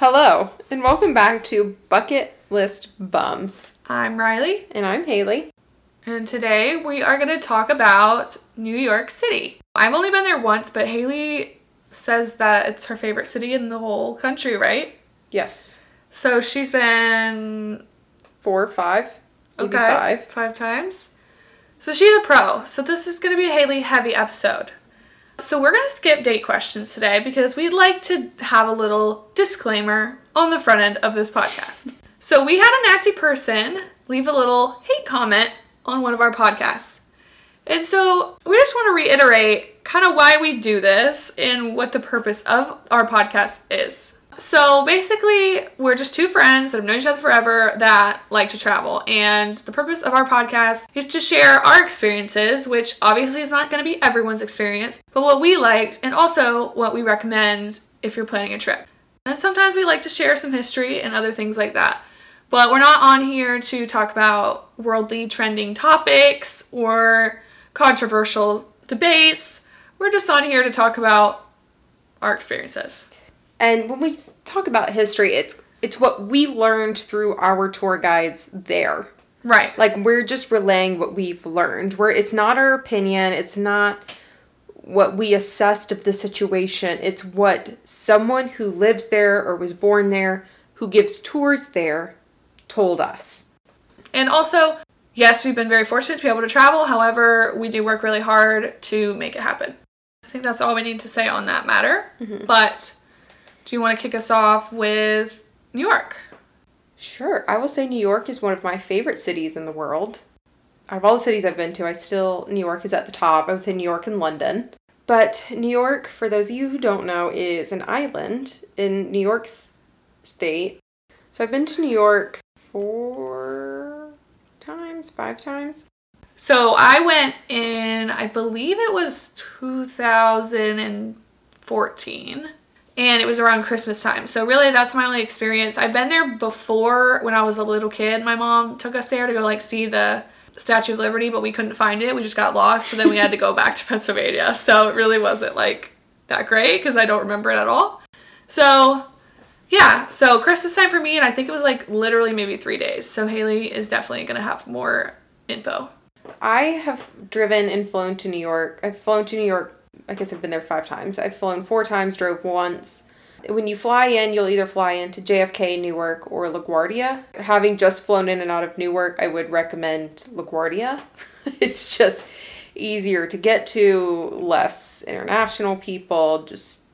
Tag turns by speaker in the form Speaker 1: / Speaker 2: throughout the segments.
Speaker 1: Hello, and welcome back to Bucket List Bums.
Speaker 2: I'm Riley,
Speaker 1: And I'm Haley.
Speaker 2: and today we are going to talk about New York City. I've only been there once, but Haley says that it's her favorite city in the whole country, right?
Speaker 1: Yes.
Speaker 2: So she's been
Speaker 1: Four, five, maybe
Speaker 2: okay
Speaker 1: five.
Speaker 2: five times. So she's a pro. So this is going to be a Haley heavy episode. So we're going to skip date questions today because we'd like to have a little disclaimer on the front end of this podcast. So we had a nasty person leave a little hate comment on one of our podcasts. And so we just want to reiterate kind of why we do this and what the purpose of our podcast is. So basically, we're just two friends that have known each other forever that like to travel. And the purpose of our podcast is to share our experiences, which obviously is not going to be everyone's experience, but what we liked and also what we recommend if you're planning a trip. And sometimes we like to share some history and other things like that. But we're not on here to talk about worldly trending topics or controversial debates. We're just on here to talk about our experiences.
Speaker 1: And when we talk about history, it's it's what we learned through our tour guides there.
Speaker 2: Right.
Speaker 1: Like we're just relaying what we've learned. Where it's not our opinion, it's not what we assessed of the situation. It's what someone who lives there or was born there, who gives tours there, told us.
Speaker 2: And also, yes, we've been very fortunate to be able to travel. However, we do work really hard to make it happen. I think that's all we need to say on that matter. Mm-hmm. But do you want to kick us off with New York?
Speaker 1: Sure. I will say New York is one of my favorite cities in the world. Out of all the cities I've been to, I still, New York is at the top. I would say New York and London. But New York, for those of you who don't know, is an island in New York's state. So I've been to New York four times, five times.
Speaker 2: So I went in, I believe it was 2014, and it was around Christmas time. So really, that's my only experience. I've been there before when I was a little kid. My mom took us there to go like see the Statue of Liberty, but we couldn't find it. We just got lost, so then we had to go back to Pennsylvania. So it really wasn't like that great because I don't remember it at all. So yeah, so Christmas time for me, and I think it was like literally maybe three days. So Haley is definitely gonna have more info.
Speaker 1: I have driven and flown to New York. I've flown to New York. I guess I've been there five times. I've flown four times, drove once. When you fly in, you'll either fly into JFK, Newark, or LaGuardia. Having just flown in and out of Newark, I would recommend LaGuardia. it's just easier to get to, less international people, just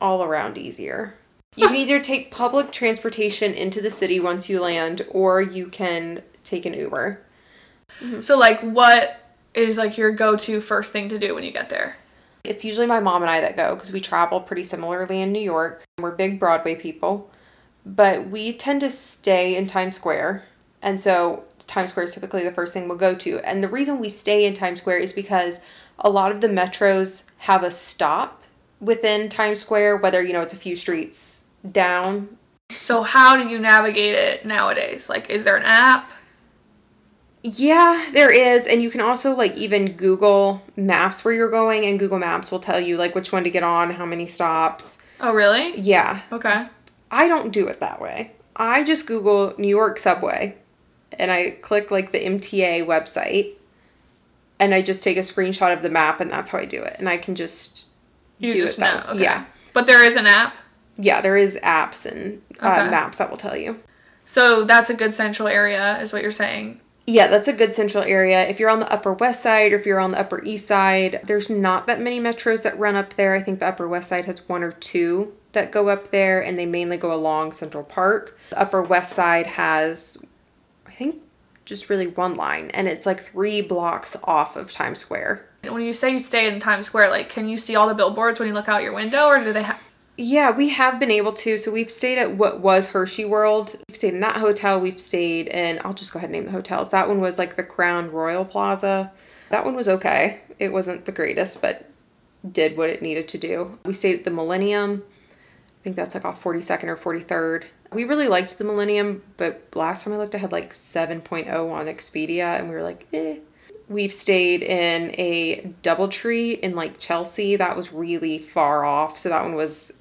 Speaker 1: all around easier. You can either take public transportation into the city once you land, or you can take an Uber.
Speaker 2: So like what is like your go-to first thing to do when you get there?
Speaker 1: It's usually my mom and I that go because we travel pretty similarly in New York. We're big Broadway people, but we tend to stay in Times Square. And so Times Square is typically the first thing we'll go to. And the reason we stay in Times Square is because a lot of the metros have a stop within Times Square, whether, you know, it's a few streets down.
Speaker 2: So how do you navigate it nowadays? Like is there an app?
Speaker 1: Yeah, there is. And you can also like even Google Maps where you're going, and Google Maps will tell you like which one to get on, how many stops.
Speaker 2: Oh really?
Speaker 1: Yeah,
Speaker 2: Okay.
Speaker 1: I don't do it that way. I just Google New York subway and I click like the MTA website and I just take a screenshot of the map and that's how I do it. And I can just
Speaker 2: You
Speaker 1: do
Speaker 2: just
Speaker 1: it that
Speaker 2: know. Okay.
Speaker 1: Yeah.
Speaker 2: But there is an app.
Speaker 1: Yeah, there is apps and uh,
Speaker 2: Okay.
Speaker 1: maps that will tell you.
Speaker 2: So that's a good central area is what you're saying.
Speaker 1: Yeah, that's a good central area. If you're on the Upper West Side or if you're on the Upper East Side, there's not that many metros that run up there. I think the Upper West Side has one or two that go up there, and they mainly go along Central Park. The Upper West Side has, I think, just really one line, and it's like three blocks off of Times Square.
Speaker 2: When you say you stay in Times Square, like can you see all the billboards when you look out your window or do they have
Speaker 1: Yeah, we have been able to. So we've stayed at what was Hershey World. We've stayed in that hotel. We've stayed in, I'll just go ahead and name the hotels. That one was like the Crown Royal Plaza. That one was okay. It wasn't the greatest, but did what it needed to do. We stayed at the Millennium. I think that's like off 42nd or 43rd. We really liked the Millennium, but last time I looked, I had like 7.0 on Expedia, and we were like, eh. We've stayed in a Doubletree in like Chelsea. That was really far off, so that one was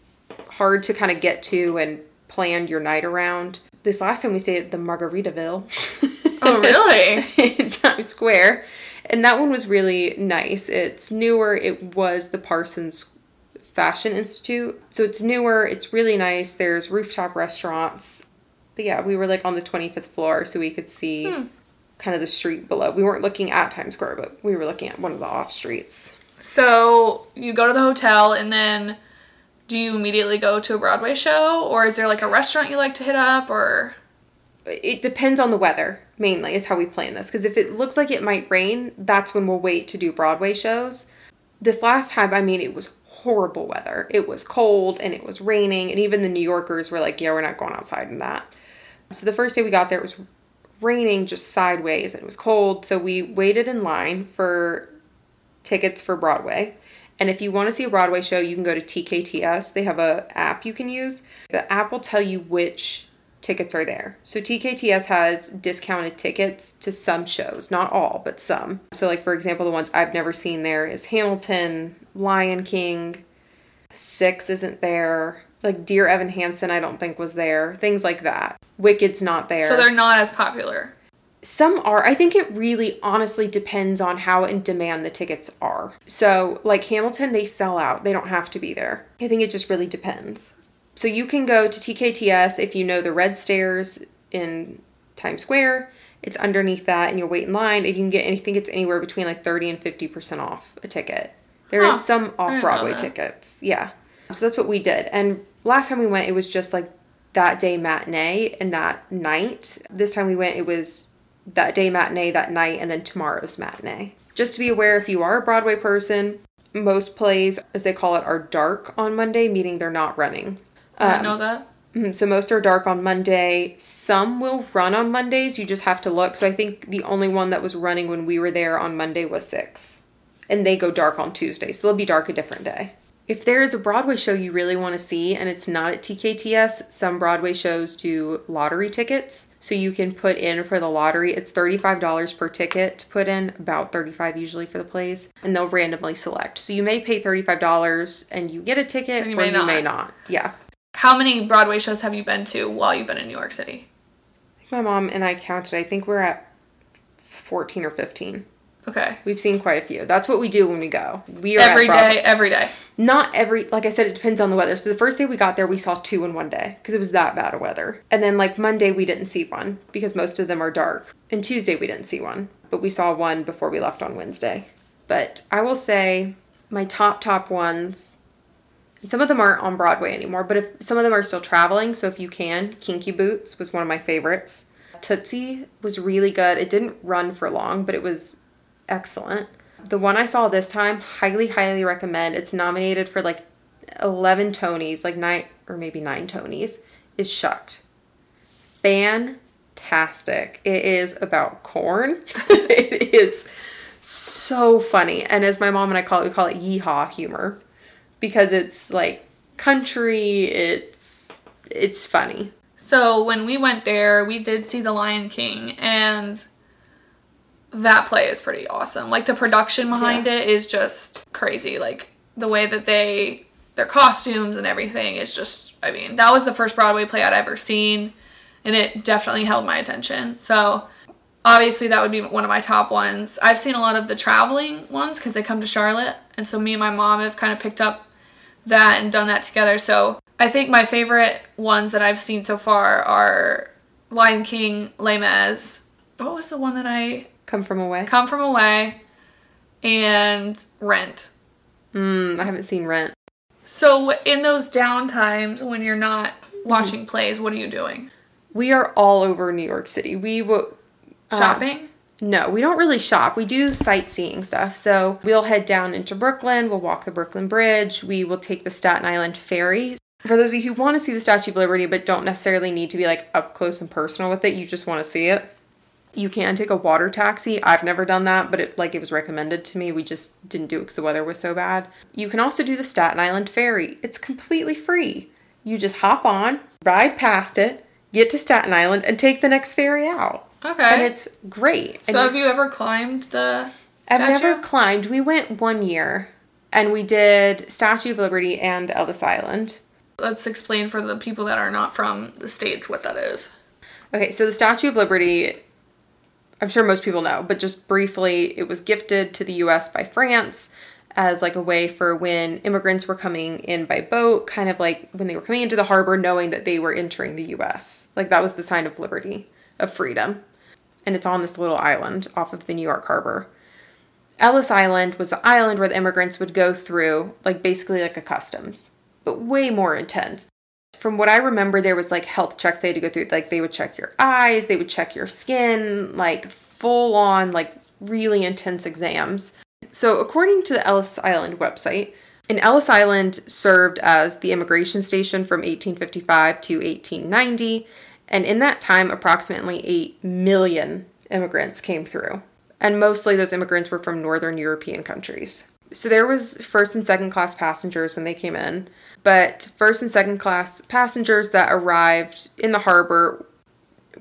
Speaker 1: hard to kind of get to and plan your night around. This last time we stayed at the Margaritaville.
Speaker 2: Oh, really?
Speaker 1: in Times Square. And that one was really nice. It's newer. It was the Parsons Fashion Institute. So it's newer. It's really nice. There's rooftop restaurants. But yeah, we were like on the 25th floor so we could see hmm. kind of the street below. We weren't looking at Times Square, but we were looking at one of the off streets.
Speaker 2: So you go to the hotel and then do you immediately go to a Broadway show or is there like a restaurant you like to hit up or
Speaker 1: It depends on the weather, mainly, is how we plan this. Because if it looks like it might rain, that's when we'll wait to do Broadway shows. This last time, I mean, it was horrible weather. It was cold and it was raining, and even the New Yorkers were like, yeah, we're not going outside in that. So the first day we got there, it was raining just sideways and it was cold. So we waited in line for tickets for Broadway. And if you want to see a Broadway show, you can go to TKTS. They have a app you can use. The app will tell you which tickets are there. So TKTS has discounted tickets to some shows, not all, but some. So like for example, the ones I've never seen there is Hamilton, Lion King, Six isn't there. Like Dear Evan Hansen, I don't think was there. Things like that. Wicked's not there.
Speaker 2: so they're not as popular?
Speaker 1: Some are. I think it really honestly depends on how in demand the tickets are. So, like Hamilton, they sell out. They don't have to be there. I think it just really depends. So, you can go to TKTS if you know the red stairs in Times Square. It's underneath that, and you'll wait in line, and you can get anything. It's anywhere between like 30 and 50% off a ticket. There is
Speaker 2: Huh.
Speaker 1: some off Broadway tickets. Yeah. So, that's what we did. And last time we went, it was just like that day matinee and that night. This time we went, it was that day matinee, that night, and then tomorrow's matinee. Just to be aware, if you are a Broadway person, most plays, as they call it, are dark on Monday, meaning they're not running.
Speaker 2: I know that.
Speaker 1: Mhm, So most are dark on Monday. Some will run on Mondays. You just have to look. So I think the only one that was running when we were there on Monday was six. And they go dark on Tuesday. So they'll be dark a different day. If there is a Broadway show you really want to see and it's not at TKTS, some Broadway shows do lottery tickets. So you can put in for the lottery. It's $35 per ticket to put in, about 35 usually for the plays, and they'll randomly select. So you may pay $35 and you get a ticket
Speaker 2: And you
Speaker 1: or
Speaker 2: may
Speaker 1: you may
Speaker 2: not.
Speaker 1: not. Yeah.
Speaker 2: How many Broadway shows have you been to while you've been in New York City?
Speaker 1: My mom and I counted. I think we're at 14 or 15.
Speaker 2: Okay.
Speaker 1: We've seen quite a few. That's what we do when we go. We are
Speaker 2: Every day, every day.
Speaker 1: Not every, like I said, it depends on the weather. So the first day we got there, we saw two in one day because it was that bad of weather. And then like Monday, we didn't see one because most of them are dark. And Tuesday, we didn't see one, but we saw one before we left on Wednesday. But I will say my top, top ones, and some of them aren't on Broadway anymore, but if some of them are still traveling, so if you can, Kinky Boots was one of my favorites. Tootsie was really good. It didn't run for long, but it was excellent. The one I saw this time, highly, highly recommend. It's nominated for like 11 Tonys, like nine or maybe nine Tonys, is Shucked. Fantastic. It is about corn. it is so funny. And as my mom and I call it, we call it yeehaw humor because it's like country, it's it's funny.
Speaker 2: So when we went there, we did see The Lion King, and that play is pretty awesome. Like the production behind
Speaker 1: Yeah.
Speaker 2: it is just crazy. Like the way that they their costumes and everything is just. I mean, that was the first Broadway play I'd ever seen, and it definitely held my attention. So obviously that would be one of my top ones. I've seen a lot of the traveling ones because they come to Charlotte, and so me and my mom have kind of picked up that and done that together. So I think my favorite ones that I've seen so far are Lion King, Les Mis. What was the one that I
Speaker 1: Come from away.
Speaker 2: Come From Away and Rent.
Speaker 1: Mm, I haven't seen Rent.
Speaker 2: So in those down times when you're not watching plays, what are you doing?
Speaker 1: We are all over New York City. We will
Speaker 2: Shopping?
Speaker 1: No, we don't really shop. We do sightseeing stuff. So we'll head down into Brooklyn. We'll walk the Brooklyn Bridge. We will take the Staten Island ferry. For those of you who want to see the Statue of Liberty but don't necessarily need to be like up close and personal with it, you just want to see it. You can take a water taxi. I've never done that, but it like it was recommended to me. We just didn't do it because the weather was so bad. You can also do the Staten Island ferry. It's completely free. You just hop on, ride past it, get to Staten Island, and take the next ferry out
Speaker 2: Okay.
Speaker 1: and it's great. And
Speaker 2: so have you ever climbed the
Speaker 1: I've
Speaker 2: statue?
Speaker 1: never climbed. We went one year and we did Statue of Liberty and Ellis Island.
Speaker 2: Let's explain for the people that are not from the States what that is.
Speaker 1: Okay, so the Statue of Liberty, I'm sure most people know, but just briefly, it was gifted to the US by France as like a way for when immigrants were coming in by boat, kind of like when they were coming into the harbor, knowing that they were entering the US. Like that was the sign of liberty, of freedom. And it's on this little island off of the New York harbor. Ellis Island was the island where the immigrants would go through, like basically like a customs, but way more intense. From what I remember, there was like health checks they had to go through. Like they would check your eyes, they would check your skin, like full on, like really intense exams. So, according to the Ellis Island website, and Ellis Island served as the immigration station from 1855 to 1890, and in that time, approximately 8 million immigrants came through. And mostly those immigrants were from northern European countries. So there was first and second class passengers when they came in, but first and second class passengers that arrived in the harbor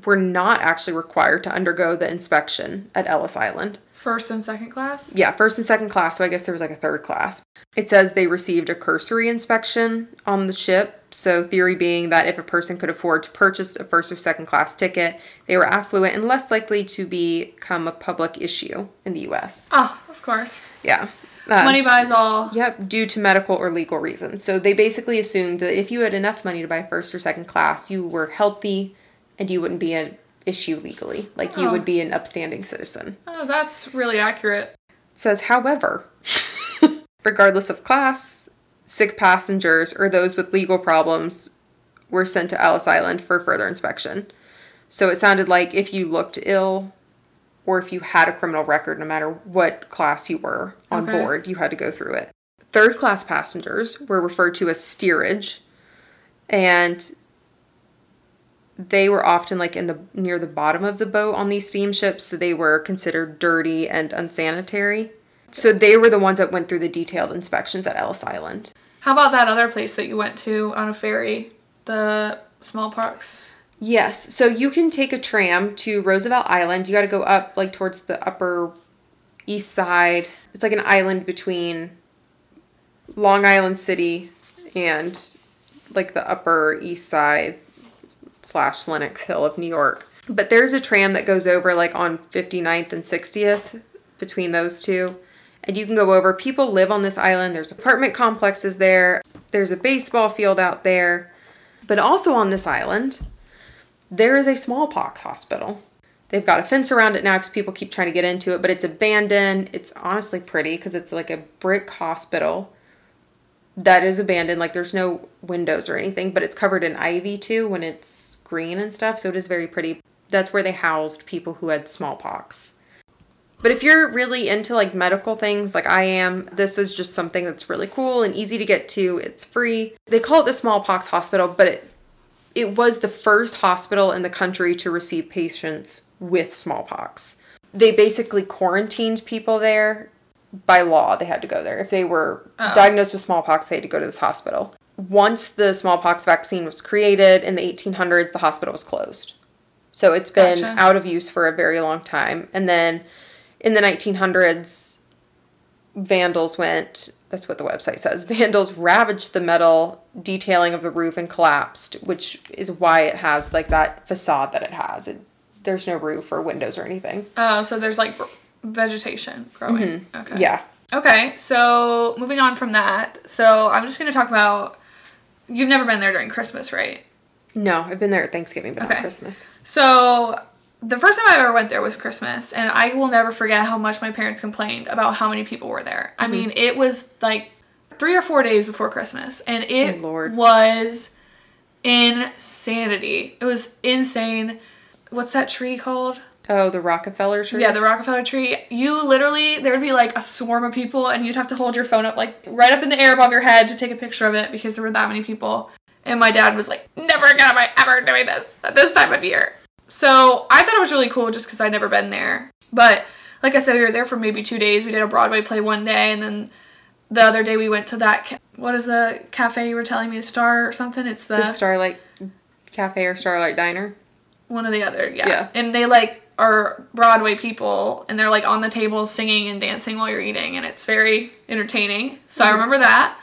Speaker 1: were not actually required to undergo the inspection at Ellis Island.
Speaker 2: First and second class?
Speaker 1: Yeah, first and second class. So I guess there was like a third class. It says they received a cursory inspection on the ship. So, theory being that if a person could afford to purchase a first or second class ticket, they were affluent and less likely to become a public issue in the US.
Speaker 2: Oh, ah, of course.
Speaker 1: Yeah.
Speaker 2: Uh, money buys all.
Speaker 1: Yep, due to medical or legal reasons. So, they basically assumed that if you had enough money to buy first or second class, you were healthy and you wouldn't be an issue legally. Like you oh. would be an upstanding citizen.
Speaker 2: Oh, that's really accurate.
Speaker 1: It says, however, regardless of class, sick passengers or those with legal problems were sent to Ellis Island for further inspection. So it sounded like if you looked ill or if you had a criminal record, no matter what class you were on okay. board, you had to go through it. Third class passengers were referred to as steerage, and they were often like in the near the bottom of the boat on these steamships, so they were considered dirty and unsanitary. So they were the ones that went through the detailed inspections at Ellis Island.
Speaker 2: How about that other place that you went to on a ferry, the smallpox?
Speaker 1: Yes. So you can take a tram to Roosevelt Island. You got to go up like towards the upper east side. It's like an island between Long Island City and like the upper east side slash Lenox Hill of New York. But there's a tram that goes over like on 59th and 60th between those two. And you can go over. People live on this island. There's apartment complexes there. There's a baseball field out there. But also on this island, there is a smallpox hospital. They've got a fence around it now because people keep trying to get into it, but it's abandoned. It's honestly pretty because it's like a brick hospital that is abandoned. Like there's no windows or anything, but it's covered in ivy too when it's green and stuff, so it is very pretty. That's where they housed people who had smallpox. But if you're really into like medical things like I am, this is just something that's really cool and easy to get to. It's free. They call it the smallpox hospital, but it it was the first hospital in the country to receive patients with smallpox. They basically quarantined people there by law. They had to go there. If they were Uh-oh. diagnosed with smallpox, they had to go to this hospital once the smallpox vaccine was created in the 1800s, the hospital was closed. So it's been gotcha. out of use for a very long time. And then in the 1900s, vandals went, that's what the website says, vandals ravaged the metal detailing of the roof and collapsed, which is why it has like that facade that it has. It, there's no roof or windows or anything.
Speaker 2: Oh, so there's like vegetation growing. Mm-hmm.
Speaker 1: Okay. Yeah.
Speaker 2: Okay, so moving on from that. So I'm just going to talk about You've never been there during Christmas, right?
Speaker 1: No, I've been there at Thanksgiving, but okay. not Christmas.
Speaker 2: So the first time I ever went there was Christmas, and I will never forget how much my parents complained about how many people were there. Mm-hmm. I mean, it was like three or four days before Christmas, and it oh, was insanity. It was insane. What's that tree called?
Speaker 1: Oh, the Rockefeller tree?
Speaker 2: Yeah, the Rockefeller tree. You literally, there would be like a swarm of people, and you'd have to hold your phone up, like right up in the air above your head to take a picture of it because there were that many people. And my dad was like, never again am I ever doing this at this time of year. So I thought it was really cool just because I'd never been there. But like I said, we were there for maybe two days. We did a Broadway play one day, and then the other day we went to that, ca- what is the cafe you were telling me, the Star or something? It's the,
Speaker 1: the Starlight Cafe or Starlight Diner.
Speaker 2: One or the other, yeah. yeah. And they like are Broadway people and they're like on the tables singing and dancing while you're eating and it's very entertaining. So mm-hmm. I remember that.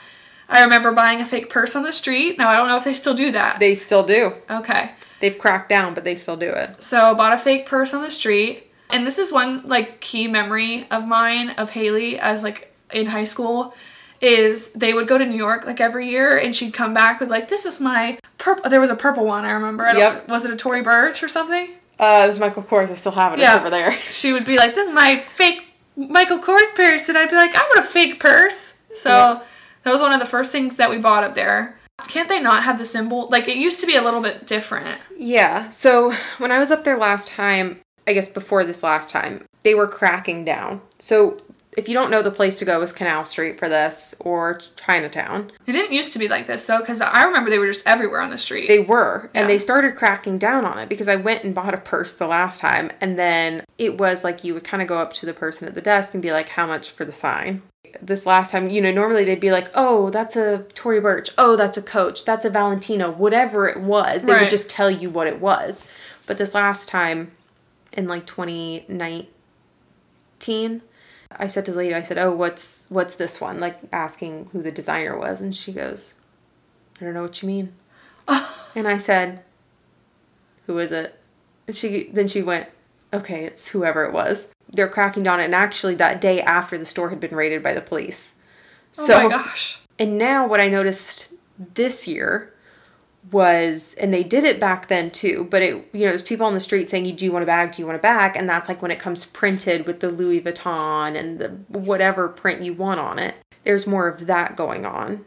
Speaker 2: I remember buying a fake purse on the street. Now I don't know if they still do that.
Speaker 1: They still do.
Speaker 2: okay.
Speaker 1: They've cracked down, but they still do it.
Speaker 2: So bought a fake purse on the street. And this is one like key memory of mine of Haley as like in high school is they would go to New York like every year and she'd come back with like this is my purple there was a purple one I remember. I
Speaker 1: Yep.
Speaker 2: Was it a Tory Burch or something?
Speaker 1: Uh, it was Michael Kors. I still have it.
Speaker 2: Yeah.
Speaker 1: It's over there.
Speaker 2: She would be like this is my fake Michael Kors purse and I'd be like I want a fake purse. So
Speaker 1: Yeah.
Speaker 2: that was one of the first things that we bought up there. Can't they not have the symbol? Like it used to be a little bit different.
Speaker 1: Yeah. So when I was up there last time, I guess before this last time, they were cracking down. So if you don't know, the place to go is Canal Street for this or Chinatown.
Speaker 2: It didn't used to be like this though, because I remember they were just everywhere on the street.
Speaker 1: They were, and they started cracking down on it because I went and bought a purse the last time, and then it was like you would kind of go up to the person at the desk and be like, "How much for the sign?" This last time, you know, normally they'd be like, "Oh, that's a Tory Burch. Oh, that's a Coach. That's a Valentino. Whatever it was, they
Speaker 2: Right.
Speaker 1: would just tell you what it was." But this last time, in like 2019, I said to the lady, I said, "Oh, what's what's this one?" Like asking who the designer was, and she goes, "I don't know what you mean." And I said, "Who is it?" And she then she went, "Okay, it's whoever it was." They're cracking down, and actually that day after the store had been raided by the police.
Speaker 2: oh
Speaker 1: So
Speaker 2: my gosh.
Speaker 1: and now what I noticed this year was and they did it back then too, but it you know, there's people on the street saying, Do you want a bag? Do you want a bag? And that's like when it comes printed with the Louis Vuitton and the whatever print you want on it. There's more of that going on.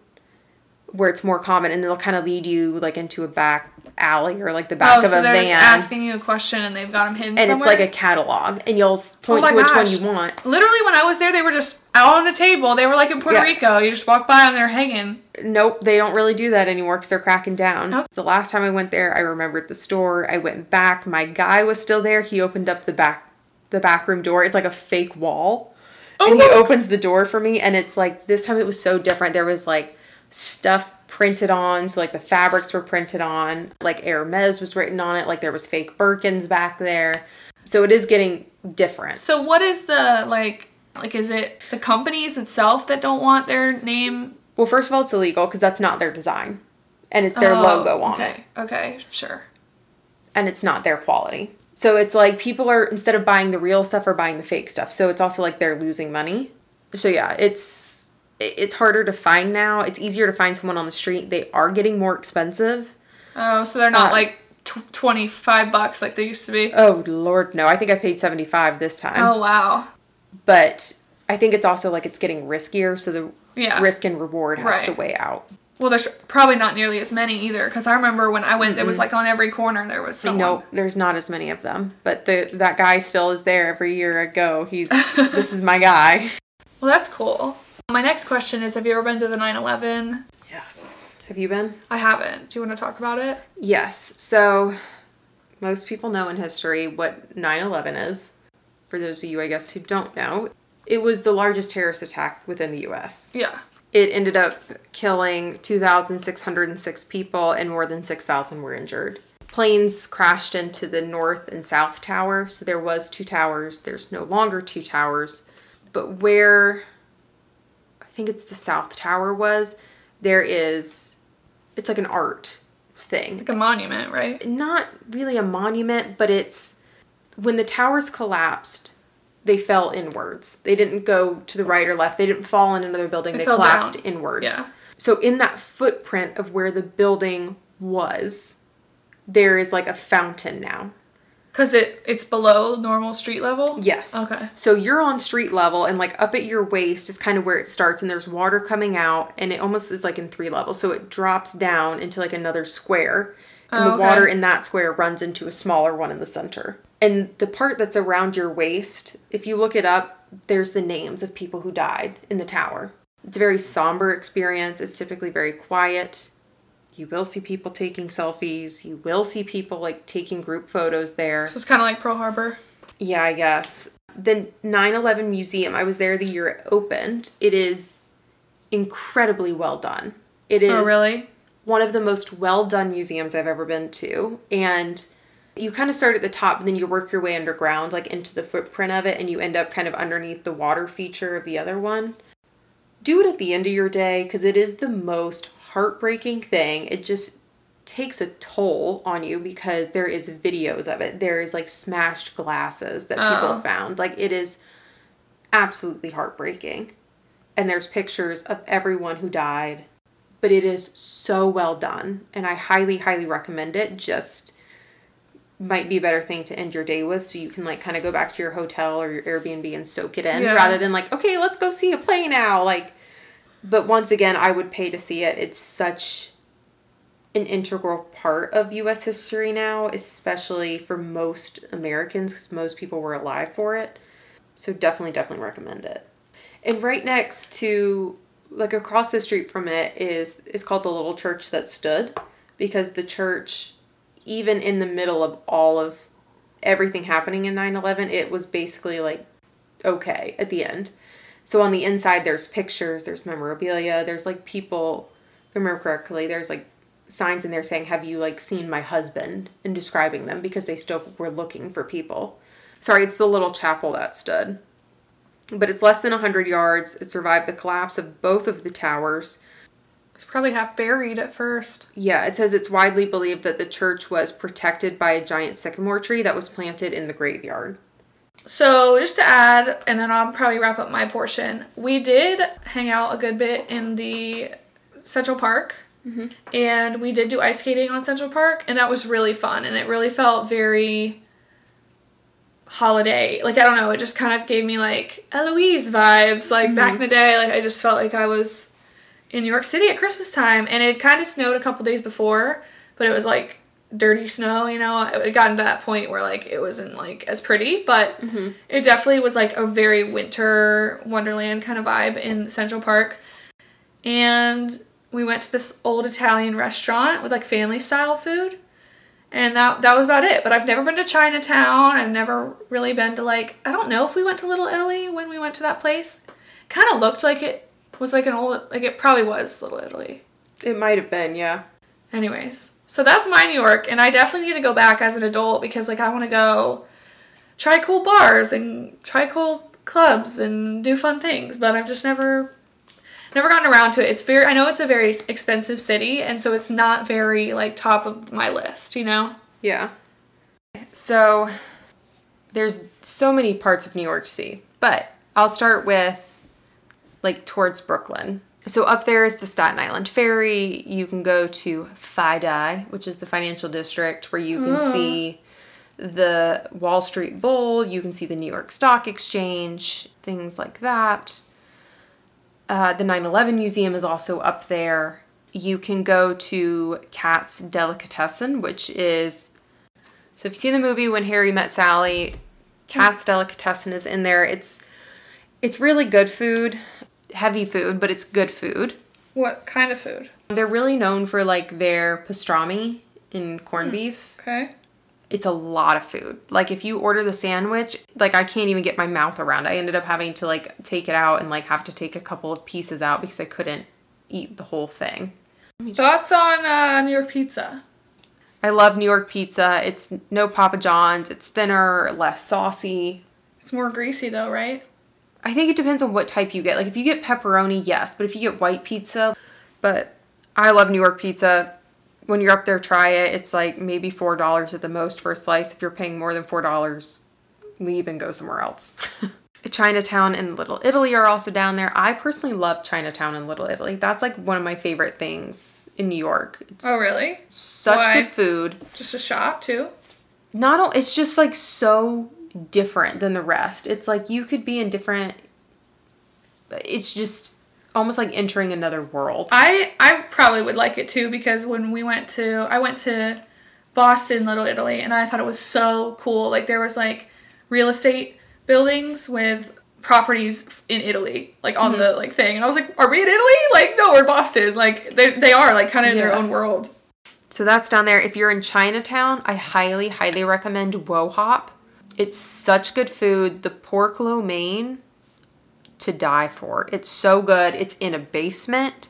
Speaker 1: Where it's more common and they'll kind of lead you like into a back alley or like the oh, back
Speaker 2: Oh,
Speaker 1: of
Speaker 2: so
Speaker 1: a
Speaker 2: they're
Speaker 1: van.
Speaker 2: just asking you a question and they've got them hidden
Speaker 1: and
Speaker 2: somewhere?
Speaker 1: it's like a catalog and you'll oh point
Speaker 2: Oh
Speaker 1: to which
Speaker 2: gosh.
Speaker 1: one you want.
Speaker 2: Literally, when I was there, they were just out on a table. They were like in Puerto
Speaker 1: Yeah.
Speaker 2: Rico. You just walk by and they're hanging.
Speaker 1: Nope, they don't really do that anymore because they're cracking down.
Speaker 2: Okay.
Speaker 1: The last time I went there, I remembered the store. I went back. My guy was still there. He opened up the back, the back room door. It's like a fake wall,
Speaker 2: Oh
Speaker 1: and he opens the door for me. And it's like this time it was so different. There was like stuff printed on, so like the fabrics were printed on. Like Hermes was written on it. Like there was fake Birkins back there. So it is getting different.
Speaker 2: So, what is the like? Like, is it the companies itself that don't want their name?
Speaker 1: well, first of all, it's illegal because that's not their design, and it's their
Speaker 2: Oh,
Speaker 1: logo on it.
Speaker 2: okay. Okay, sure.
Speaker 1: and it's not their quality. So it's like people are instead of buying the real stuff are buying the fake stuff. So it's also like they're losing money. So yeah, it's it- it's harder to find now. It's easier to find someone on the street. They are getting more expensive.
Speaker 2: Oh, so they're not
Speaker 1: Uh,
Speaker 2: like twenty five bucks like they used to be.
Speaker 1: Oh lord, no. I think I paid 75 this time.
Speaker 2: Oh wow.
Speaker 1: But I think it's also like it's getting riskier, so the
Speaker 2: Yeah.
Speaker 1: risk and reward has to weigh out.
Speaker 2: Well, there's probably not nearly as many either. Because I remember when I went, there was like on every corner there was someone.
Speaker 1: Nope, there's not as many of them. But the that guy still is there every year I go. He's this is my guy.
Speaker 2: Well, that's cool. My next question is: Have you ever been to the 9/11?
Speaker 1: Yes. Have you been?
Speaker 2: I haven't. Do you want to talk about it?
Speaker 1: Yes. So most people know in history what 9 11 is. For those of you, I guess, who don't know, it was the largest terrorist attack within the US.
Speaker 2: Yeah.
Speaker 1: It ended up killing 2,606 people and more than 6,000 were injured. Planes crashed into the north and south tower. So there was two towers. There's no longer two towers. But where think it's the south tower was, there is it's like an art thing
Speaker 2: Like a monument, right?
Speaker 1: not really a monument, but it's when the towers collapsed, they fell inwards. They didn't go to the right or left. They didn't fall in another building.
Speaker 2: They
Speaker 1: They, collapsed
Speaker 2: down.
Speaker 1: inwards.
Speaker 2: Yeah.
Speaker 1: So in that footprint of where the building was, there is like a fountain now.
Speaker 2: Because it it's below normal street level.
Speaker 1: Yes.
Speaker 2: Okay.
Speaker 1: So you're on street level and like up at your waist is kind of where it starts and there's water coming out and it almost is like in three levels. So it drops down into like another square and
Speaker 2: Oh,
Speaker 1: the
Speaker 2: okay.
Speaker 1: water in that square runs into a smaller one in the center. And the part that's around your waist, if you look it up, there's the names of people who died in the tower. It's a very somber experience. It's typically very quiet. You will see people taking selfies. You will see people like taking group photos there.
Speaker 2: So it's kind of like Pearl Harbor.
Speaker 1: Yeah, I guess. The 9 11 museum, I was there the year it opened. It is incredibly well done. It oh, is
Speaker 2: Oh, really?
Speaker 1: one of the most well done museums I've ever been to. And you kind of start at the top and then you work your way underground, like into the footprint of it, and you end up kind of underneath the water feature of the other one. do it at the end of your day because it is the most heartbreaking thing. It just takes a toll on you because there is videos of it. There is like smashed glasses that people
Speaker 2: Oh.
Speaker 1: found. Like it is absolutely heartbreaking. And there's pictures of everyone who died. But it is so well done and I highly highly recommend it. Just might be a better thing to end your day with so you can like kind of go back to your hotel or your Airbnb and soak it in
Speaker 2: Yeah.
Speaker 1: rather than like okay, let's go see a play now. Like but once again, I would pay to see it. It's such an integral part of US history now, especially for most Americans cuz most people were alive for it. So definitely definitely recommend it. And right next to like across the street from it is is called the little church that stood because the church even in the middle of all of everything happening in 9/11 it was basically like okay at the end. So on the inside there's pictures, there's memorabilia, there's like people if I remember correctly, there's like signs in there saying have you like seen my husband and describing them because they still were looking for people. Sorry, it's the little chapel that stood but it's less than 100 yards. It survived the collapse of both of the towers.
Speaker 2: It's probably half buried at first.
Speaker 1: Yeah, it says it's widely believed that the church was protected by a giant sycamore tree that was planted in the graveyard.
Speaker 2: So, just to add, and then I'll probably wrap up my portion, we did hang out a good bit in the Central Park. Mm-hmm. And we did do ice skating on Central Park, and that was really fun. And it really felt very holiday. Like, I don't know, it just kind of gave me like Eloise vibes. Like, back in mm-hmm. the day, like, I just felt like I was in New York City at Christmas time. And it kind of snowed a couple days before, but it was like dirty snow, you know. It had gotten to that point where like it wasn't like as pretty, but mm-hmm. it definitely was like a very winter wonderland kind of vibe in Central Park. And we went to this old Italian restaurant with like family style food. And that that was about it. But I've never been to Chinatown. I've never really been to like I don't know if we went to Little Italy when we went to that place. Kind of looked like it was like an old like it probably was Little Italy.
Speaker 1: It might have been, yeah.
Speaker 2: Anyways, so that's my New York, and I definitely need to go back as an adult because like I want to go try cool bars and try cool clubs and do fun things, but I've just never never gotten around to it. It's very I know it's a very expensive city, and so it's not very like top of my list, you know.
Speaker 1: Yeah. So there's so many parts of New York to see, but I'll start with like towards Brooklyn. So up there is the Staten Island Ferry. You can go to FIDI, which is the financial district where you can see the Wall Street Bull, you can see the New York Stock Exchange, things like that. Uh, the 9 11 Museum is also up there. You can go to Katz Delicatessen, which is. So if you've seen the movie When Harry Met Sally, Katz Delicatessen is in there. It's it's really good food, heavy food, but it's good food.
Speaker 2: What kind of food?
Speaker 1: They're really known for like their pastrami and corned beef.
Speaker 2: Okay.
Speaker 1: It's a lot of food. Like if you order the sandwich, like I can't even get my mouth around. I ended up having to like take it out and like have to take a couple of pieces out because I couldn't eat the whole thing.
Speaker 2: Thoughts on uh, New York pizza?
Speaker 1: I love New York pizza. It's no Papa John's. It's thinner, less saucy.
Speaker 2: It's more greasy though, right?
Speaker 1: I think it depends on what type you get. Like if you get pepperoni, yes, but if you get white pizza, but I love New York pizza. When you're up there, try it. It's like maybe four dollars at the most for a slice. If you're paying more than four dollars, leave and go somewhere else. Chinatown and Little Italy are also down there. I personally love Chinatown and Little Italy. That's like one of my favorite things in New York. It's
Speaker 2: Oh, really?
Speaker 1: such
Speaker 2: why?
Speaker 1: good food.
Speaker 2: Just a shop too?
Speaker 1: not all it's just like so different than the rest it's like you could be in different it's just almost like entering another world
Speaker 2: I I probably would like it too because when we went to I went to Boston, Little Italy, and I thought it was so cool. Like there was like real estate buildings with properties in Italy, like on mm-hmm. the like thing, and I was like, "Are we in Italy? Like no, we're Boston. Like they they are like kind of in their own world."
Speaker 1: so that's down there if you're in chinatown i highly highly recommend Wo Hop it's such good food. The pork lo mein to die for. It's so good. It's in a basement.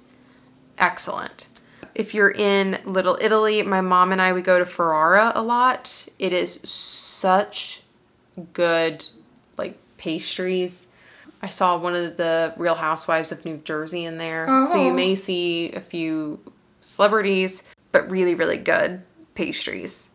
Speaker 1: Excellent. If you're in little italy my mom and i we go to ferrara a lot. It is such good like pastries. I saw one of the Real Housewives of New Jersey in there. So you
Speaker 2: Oh.
Speaker 1: may see a few celebrities, but really, really good pastries.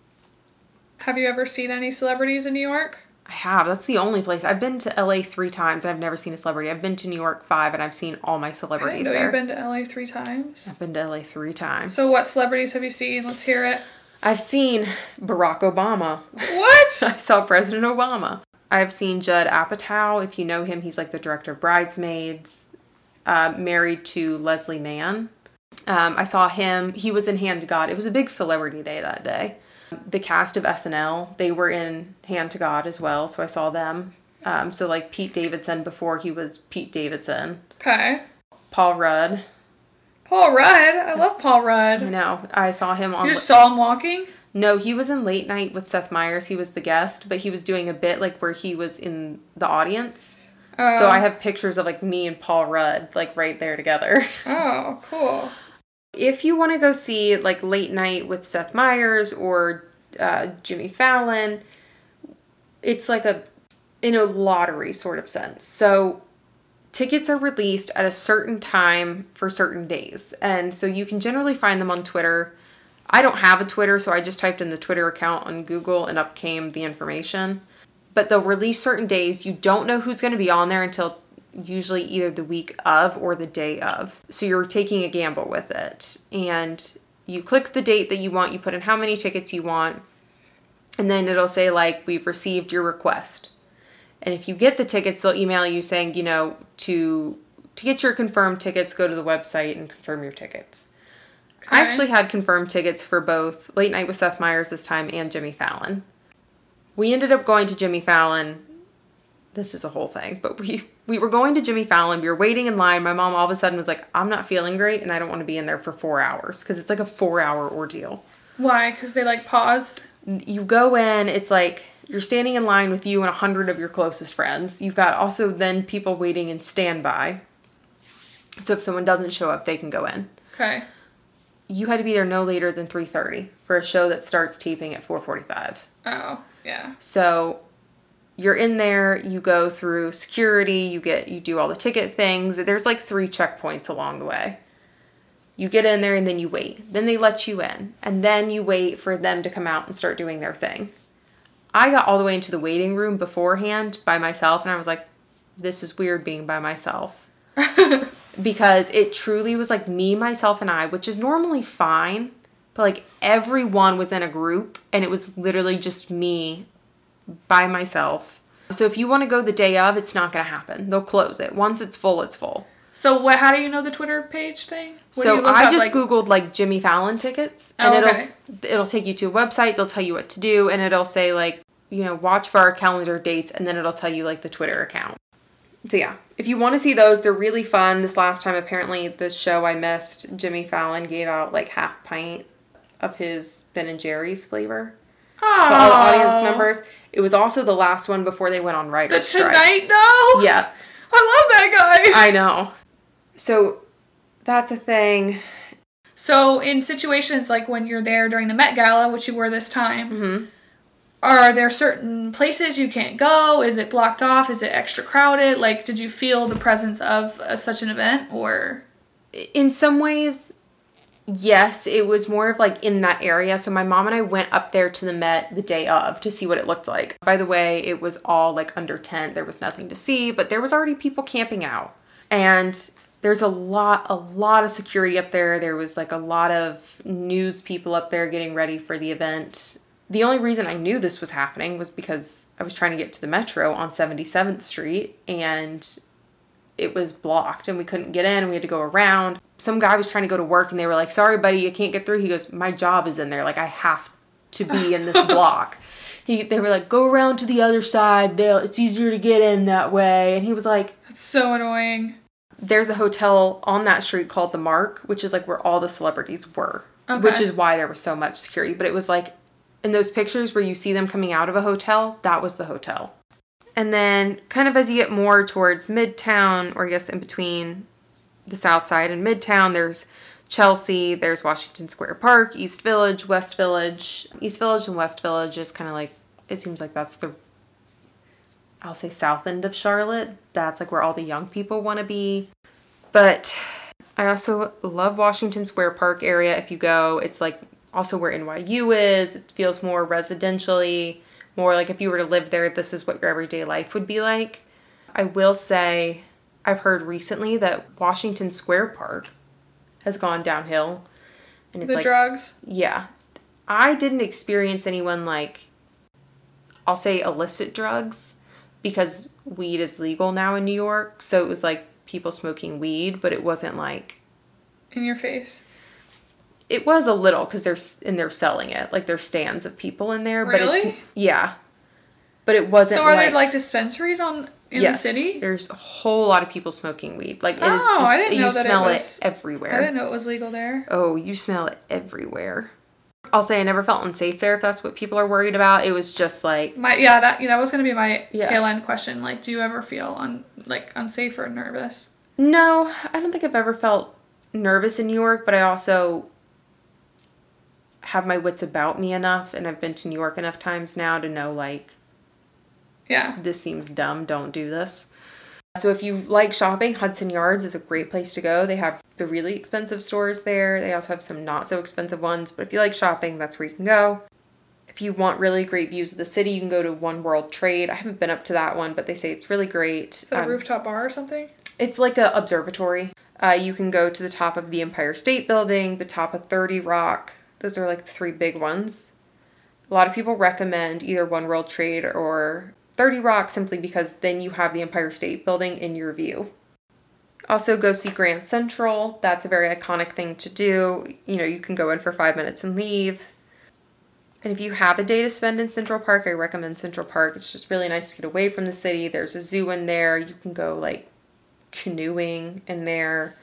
Speaker 2: Have you ever seen any celebrities in New York?
Speaker 1: I have. That's the only place. I've been to LA three times and I've never seen a celebrity. I've been to New York five and I've seen all my celebrities
Speaker 2: know
Speaker 1: there.
Speaker 2: you've been to LA three times.
Speaker 1: I've been to LA three times.
Speaker 2: So what celebrities have you seen? Let's hear it.
Speaker 1: I've seen Barack Obama.
Speaker 2: What?
Speaker 1: I saw President Obama. I've seen Judd Apatow. If you know him, he's like the director of Bridesmaids, uh, married to Leslie Mann. Um, I saw him. He was in Hand to God. It was a big celebrity day that day. The cast of SNL, they were in Hand to God as well, so I saw them. Um, so like Pete Davidson before he was Pete Davidson.
Speaker 2: Okay.
Speaker 1: Paul Rudd.
Speaker 2: Paul Rudd. I love Paul Rudd.
Speaker 1: I know. I saw him on.
Speaker 2: You just saw him walking?
Speaker 1: No, he was in Late Night with Seth Meyers. He was the guest, but he was doing a bit like where he was in the audience.
Speaker 2: Oh.
Speaker 1: So I have pictures of like me and Paul Rudd like right there together.
Speaker 2: Oh, cool.
Speaker 1: If you want to go see like Late Night with Seth Meyers or uh, Jimmy Fallon, it's like a in a lottery sort of sense. So tickets are released at a certain time for certain days. And so you can generally find them on Twitter. I don't have a Twitter, so I just typed in the Twitter account on Google and up came the information. But they'll release certain days. You don't know who's going to be on there until usually either the week of or the day of. So you're taking a gamble with it. And you click the date that you want, you put in how many tickets you want, and then it'll say, like, we've received your request. And if you get the tickets, they'll email you saying, you know, to to get your confirmed tickets, go to the website and confirm your tickets. I actually had confirmed tickets for both Late Night with Seth Meyers this time and Jimmy Fallon. We ended up going to Jimmy Fallon. This is a whole thing, but we we were going to Jimmy Fallon. We were waiting in line. My mom all of a sudden was like, "I'm not feeling great, and I don't want to be in there for four hours because it's like a four hour ordeal."
Speaker 2: Why? Because they like pause.
Speaker 1: you go in, it's like you're standing in line with you and a hundred of your closest friends. You've got also then people waiting in standby. So if someone doesn't show up, they can go in.
Speaker 2: Okay.
Speaker 1: You had to be there no later than 3:30 for a show that starts taping at 4:45.
Speaker 2: Oh, yeah.
Speaker 1: So you're in there, you go through security, you get you do all the ticket things. There's like three checkpoints along the way. You get in there and then you wait. Then they let you in. And then you wait for them to come out and start doing their thing. I got all the way into the waiting room beforehand by myself and I was like, this is weird being by myself. because it truly was like me, myself, and I, which is normally fine. But like everyone was in a group and it was literally just me by myself. So if you want to go the day of, it's not going to happen. They'll close it. Once it's full, it's full.
Speaker 2: So what? How do you know the Twitter page thing? What do you
Speaker 1: so I
Speaker 2: up,
Speaker 1: just
Speaker 2: like-
Speaker 1: googled like Jimmy Fallon tickets and
Speaker 2: Oh,
Speaker 1: it'll it'll take you to a website, they'll tell you what to do and it'll say like, you know, watch for our calendar dates and then it'll tell you like the Twitter account. So yeah, if you want to see those, they're really fun. This last time apparently the show I missed, Jimmy Fallon gave out like half pint of his Ben and Jerry's flavor to all the audience members. It was also the last one before they went on
Speaker 2: The
Speaker 1: writer's strike.
Speaker 2: Tonight Dough.
Speaker 1: Yeah,
Speaker 2: I love that guy.
Speaker 1: I know. So that's a thing.
Speaker 2: So in situations like when you're there during the Met Gala, which you were this time,
Speaker 1: Mm-hmm.
Speaker 2: are there certain places you can't go? Is it blocked off? Is it extra crowded? Like, did you feel the presence of uh, such an event, or
Speaker 1: in some ways, yes, it was more of like in that area. So my mom and I went up there to the Met the day of to see what it looked like. By the way, it was all like under tent. There was nothing to see, but there was already people camping out. And there's a lot a lot of security up there. There was like a lot of news people up there getting ready for the event. The only reason I knew this was happening was because I was trying to get to the metro on 77th Street and it was blocked and we couldn't get in we had to go around. Some guy was trying to go to work and they were like, sorry, buddy, you can't get through. He goes, my job is in there. Like, I have to be in this block. He, they were like, go around to the other side. They'll, it's easier to get in that way. And he was like,
Speaker 2: that's so annoying?
Speaker 1: there's a hotel on that street called the Mark, which is like where all the celebrities were,
Speaker 2: Okay.
Speaker 1: which is why there was so much security. But it was like in those pictures where you see them coming out of a hotel, that was the hotel. And then, kind of as you get more towards Midtown, or I guess in between the South Side and Midtown, there's Chelsea, there's Washington Square Park, East Village, West Village. East Village and West Village is kind of like, it seems like that's the I'll say south end of Charlotte. That's like where all the young people want to be. But I also love Washington Square Park area. If you go, it's like also where NYU is. It feels more residentially, more like if you were to live there, this is what your everyday life would be like. I will say, I've heard recently that Washington Square Park has gone downhill.
Speaker 2: And it's the like, drugs?
Speaker 1: Yeah. I didn't experience anyone like, I'll say illicit drugs because weed is legal now in New York. So it was like people smoking weed, but it wasn't like
Speaker 2: in your face.
Speaker 1: It was a little because they're and they're selling it like there's stands of people in there,
Speaker 2: really?
Speaker 1: but it's yeah, but it wasn't.
Speaker 2: So are like, there like dispensaries on in yes, the city?
Speaker 1: There's a whole lot of people smoking weed. Like oh, it's just, I didn't know you that smell it, was, it everywhere.
Speaker 2: I didn't know it was legal there.
Speaker 1: Oh, you smell it everywhere. I'll say I never felt unsafe there if that's what people are worried about. It was just like
Speaker 2: my yeah that you know that was gonna be my yeah. tail end question. Like, do you ever feel un like unsafe or nervous?
Speaker 1: No, I don't think I've ever felt nervous in New York, but I also have my wits about me enough, and I've been to New York enough times now to know like,
Speaker 2: yeah,
Speaker 1: this seems dumb. Don't do this. So if you like shopping, Hudson Yards is a great place to go. They have the really expensive stores there. They also have some not so expensive ones, but if you like shopping, that's where you can go. If you want really great views of the city, you can go to One World Trade. I haven't been up to that one, but they say it's really great.
Speaker 2: Is that um, a rooftop bar or something?
Speaker 1: It's like an observatory. Uh, you can go to the top of the Empire State Building, the top of 30 Rock. Those are like the three big ones. A lot of people recommend either One World Trade or 30 Rock simply because then you have the Empire State Building in your view. Also, go see Grand Central. That's a very iconic thing to do. You know, you can go in for five minutes and leave. And if you have a day to spend in Central Park, I recommend Central Park. It's just really nice to get away from the city. There's a zoo in there. You can go like canoeing in there.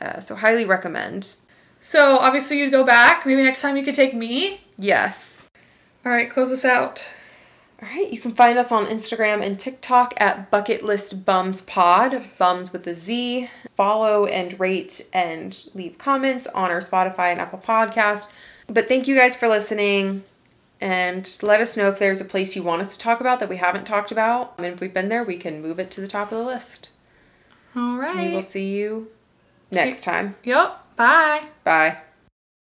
Speaker 1: Uh, so, highly recommend.
Speaker 2: So, obviously, you'd go back. Maybe next time you could take me?
Speaker 1: Yes.
Speaker 2: All right, close us out.
Speaker 1: All right, you can find us on Instagram and TikTok at Bucket List Bums Pod, bums with a Z. Follow and rate and leave comments on our Spotify and Apple Podcast. But thank you guys for listening and let us know if there's a place you want us to talk about that we haven't talked about. And if we've been there, we can move it to the top of the list.
Speaker 2: All right.
Speaker 1: We will see you next see- time.
Speaker 2: Yep. Bye.
Speaker 1: Bye.